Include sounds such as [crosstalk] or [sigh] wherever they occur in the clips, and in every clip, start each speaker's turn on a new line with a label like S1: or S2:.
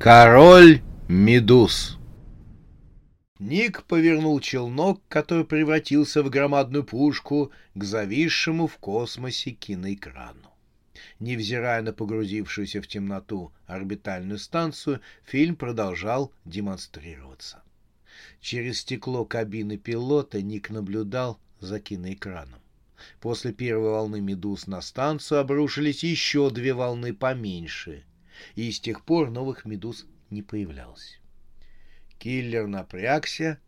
S1: Король Медуз Ник повернул челнок, который превратился в громадную пушку, к зависшему в космосе киноэкрану. Невзирая на погрузившуюся в темноту орбитальную станцию, фильм продолжал демонстрироваться. Через стекло кабины пилота Ник наблюдал за киноэкраном. После первой волны медуз на станцию обрушились еще две волны поменьше — и с тех пор новых медуз не появлялось. Киллер напрягся,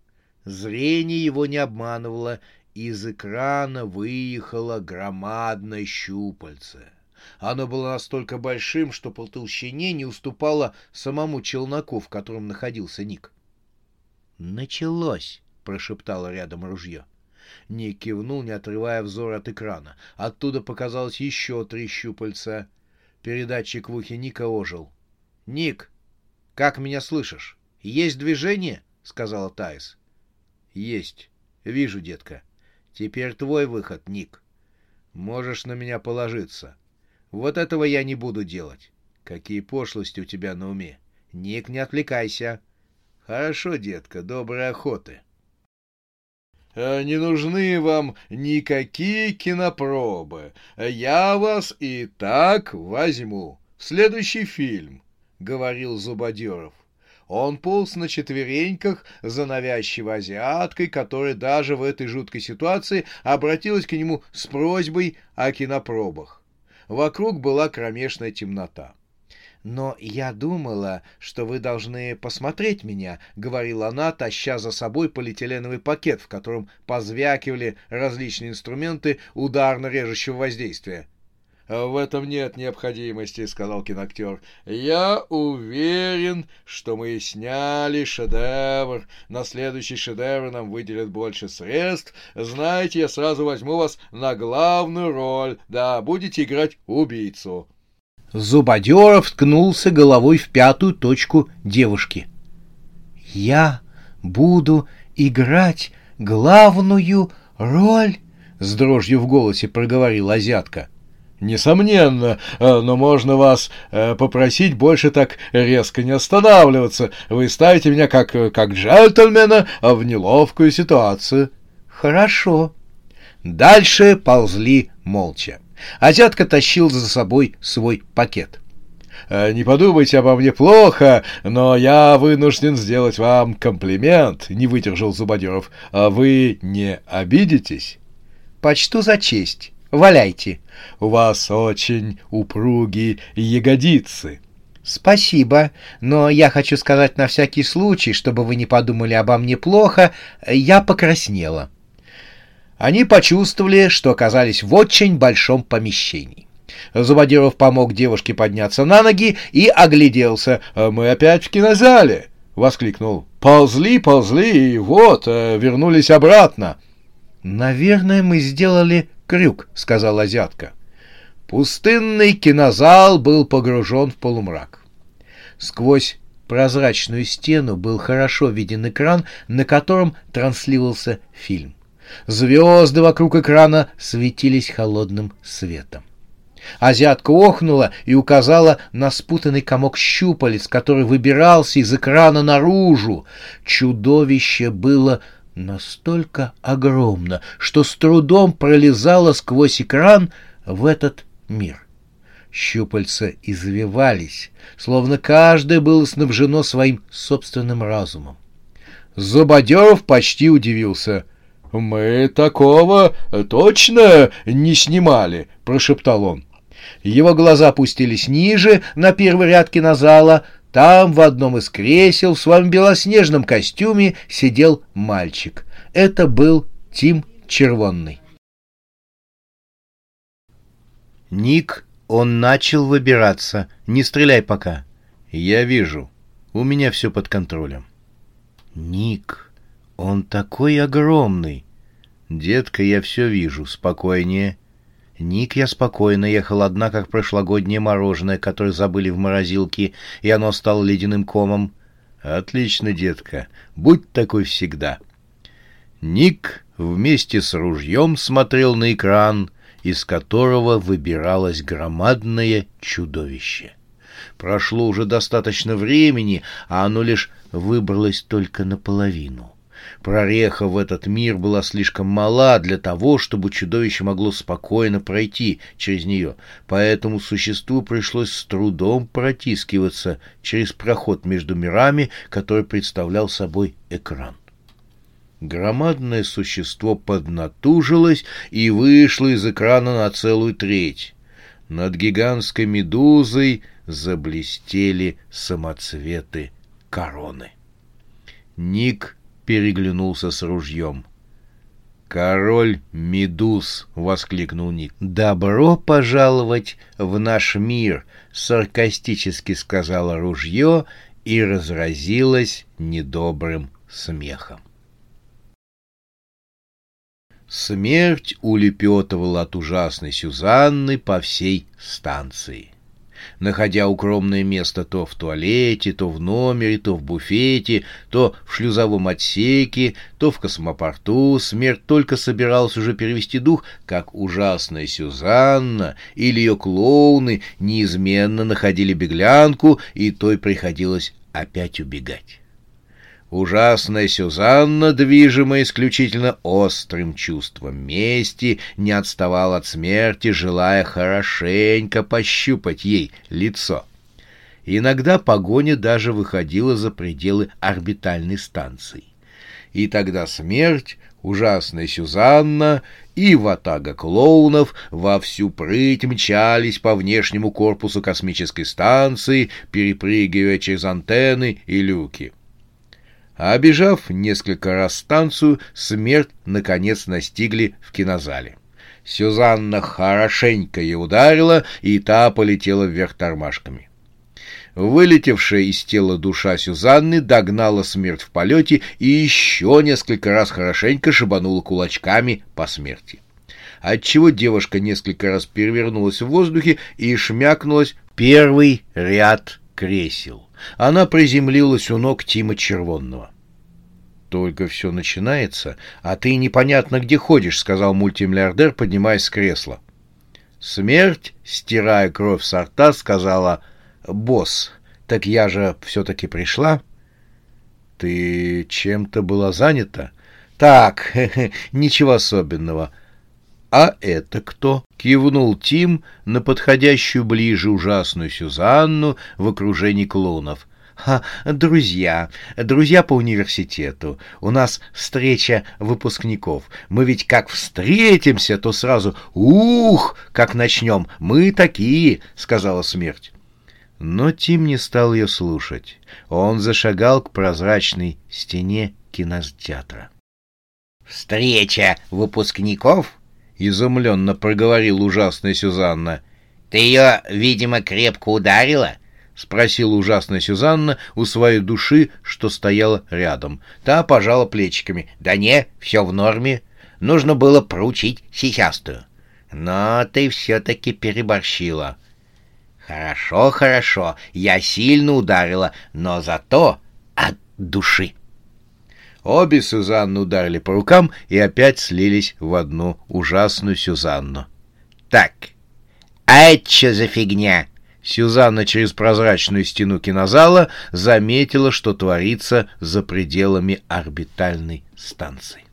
S1: зрение его не обманывало, из экрана выехало громадное щупальце. Оно было настолько большим, что по толщине не уступало самому челноку, в котором находился Ник. «Началось!» — прошептало рядом ружье. Ник кивнул, не отрывая взор от экрана. Оттуда показалось еще три щупальца — Передатчик в ухе Ника ожил. «Ник, как меня слышишь? Есть движение?» — сказала Тайс. «Есть. Вижу, детка. Теперь твой выход, Ник. Можешь на меня положиться. Вот этого я не буду делать. Какие пошлости у тебя на уме. Ник, не отвлекайся. Хорошо, детка, доброй охоты».
S2: Э, не нужны вам никакие кинопробы. Я вас и так возьму. Следующий фильм, — говорил Зубодеров. Он полз на четвереньках за навязчивой азиаткой, которая даже в этой жуткой ситуации обратилась к нему с просьбой о кинопробах. Вокруг была кромешная темнота.
S1: «Но я думала, что вы должны посмотреть меня», — говорила она, таща за собой полиэтиленовый пакет, в котором позвякивали различные инструменты ударно-режущего воздействия.
S2: «В этом нет необходимости», — сказал киноактер. «Я уверен, что мы сняли шедевр. На следующий шедевр нам выделят больше средств. Знаете, я сразу возьму вас на главную роль. Да, будете играть убийцу».
S1: Зубодеров ткнулся головой в пятую точку девушки. «Я буду играть главную роль?» — с дрожью в голосе проговорил азиатка.
S2: «Несомненно, э, но можно вас э, попросить больше так резко не останавливаться. Вы ставите меня как, как джентльмена в неловкую ситуацию».
S1: «Хорошо». Дальше ползли молча. Азиатка тащил за собой свой пакет.
S2: «Э, «Не подумайте обо мне плохо, но я вынужден сделать вам комплимент», — не выдержал Зубодеров. «А вы не обидитесь?»
S1: «Почту за честь. Валяйте».
S2: «У вас очень упругие ягодицы».
S1: «Спасибо, но я хочу сказать на всякий случай, чтобы вы не подумали обо мне плохо, я покраснела». Они почувствовали, что оказались в очень большом помещении. Зубодеров помог девушке подняться на ноги и огляделся.
S2: «А «Мы опять в кинозале!» — воскликнул. «Ползли, ползли, и вот, э, вернулись обратно!»
S1: «Наверное, мы сделали крюк», — сказала азиатка. Пустынный кинозал был погружен в полумрак. Сквозь прозрачную стену был хорошо виден экран, на котором транслировался фильм. Звезды вокруг экрана светились холодным светом. Азиатка охнула и указала на спутанный комок щупалец, который выбирался из экрана наружу. Чудовище было настолько огромно, что с трудом пролезало сквозь экран в этот мир. Щупальца извивались, словно каждое было снабжено своим собственным разумом. Зубодеров почти удивился —
S2: «Мы такого точно не снимали», — прошептал он.
S1: Его глаза опустились ниже, на первый ряд кинозала. Там в одном из кресел в своем белоснежном костюме сидел мальчик. Это был Тим Червонный. Ник, он начал выбираться. Не стреляй пока.
S2: Я вижу. У меня все под контролем.
S1: Ник, он такой огромный.
S2: Детка, я все вижу. Спокойнее.
S1: Ник, я спокойно ехал одна, как прошлогоднее мороженое, которое забыли в морозилке, и оно стало ледяным комом.
S2: Отлично, детка. Будь такой всегда. Ник вместе с ружьем смотрел на экран, из которого выбиралось громадное чудовище. Прошло уже достаточно времени, а оно лишь выбралось только наполовину. Прореха в этот мир была слишком мала для того, чтобы чудовище могло спокойно пройти через нее, поэтому существу пришлось с трудом протискиваться через проход между мирами, который представлял собой экран. Громадное существо поднатужилось и вышло из экрана на целую треть. Над гигантской медузой заблестели самоцветы короны. Ник переглянулся с ружьем. «Король Медуз!» — воскликнул Ник.
S1: «Добро пожаловать в наш мир!» — саркастически сказала ружье и разразилась недобрым смехом. Смерть улепетывала от ужасной Сюзанны по всей станции. Находя укромное место то в туалете, то в номере, то в буфете, то в шлюзовом отсеке, то в космопорту, смерть только собиралась уже перевести дух, как ужасная Сюзанна или ее клоуны неизменно находили беглянку, и той приходилось опять убегать. Ужасная Сюзанна, движимая исключительно острым чувством мести, не отставала от смерти, желая хорошенько пощупать ей лицо. Иногда погоня даже выходила за пределы орбитальной станции. И тогда смерть, ужасная Сюзанна и ватага клоунов во всю прыть мчались по внешнему корпусу космической станции, перепрыгивая через антенны и люки. А обижав несколько раз станцию, смерть наконец настигли в кинозале. Сюзанна хорошенько ей ударила, и та полетела вверх тормашками. Вылетевшая из тела душа Сюзанны догнала смерть в полете и еще несколько раз хорошенько шибанула кулачками по смерти. Отчего девушка несколько раз перевернулась в воздухе и шмякнулась первый ряд кресел. Она приземлилась у ног Тима Червонного. «Только все начинается, а ты непонятно где ходишь», — сказал мультимиллиардер, поднимаясь с кресла. Смерть, стирая кровь с рта, сказала «Босс, так я же все-таки пришла». «Ты чем-то была занята?» «Так, [laughs] ничего особенного». «А это кто?» — кивнул Тим на подходящую ближе ужасную Сюзанну в окружении клоунов. Ха, друзья, друзья по университету. У нас встреча выпускников. Мы ведь как встретимся, то сразу «Ух!» как начнем. Мы такие, — сказала смерть. Но Тим не стал ее слушать. Он зашагал к прозрачной стене кинотеатра.
S3: «Встреча выпускников?»
S1: — изумленно проговорил ужасная Сюзанна.
S3: «Ты ее, видимо, крепко ударила?»
S1: — спросила ужасная Сюзанна у своей души, что стояла рядом. Та пожала плечиками.
S3: «Да не, все в норме. Нужно было проучить сисястую. Но ты все-таки переборщила». «Хорошо, хорошо, я сильно ударила, но зато от души».
S1: Обе Сюзанны ударили по рукам и опять слились в одну ужасную Сюзанну.
S3: «Так, а это что за фигня?»
S1: Сюзанна через прозрачную стену кинозала заметила, что творится за пределами орбитальной станции.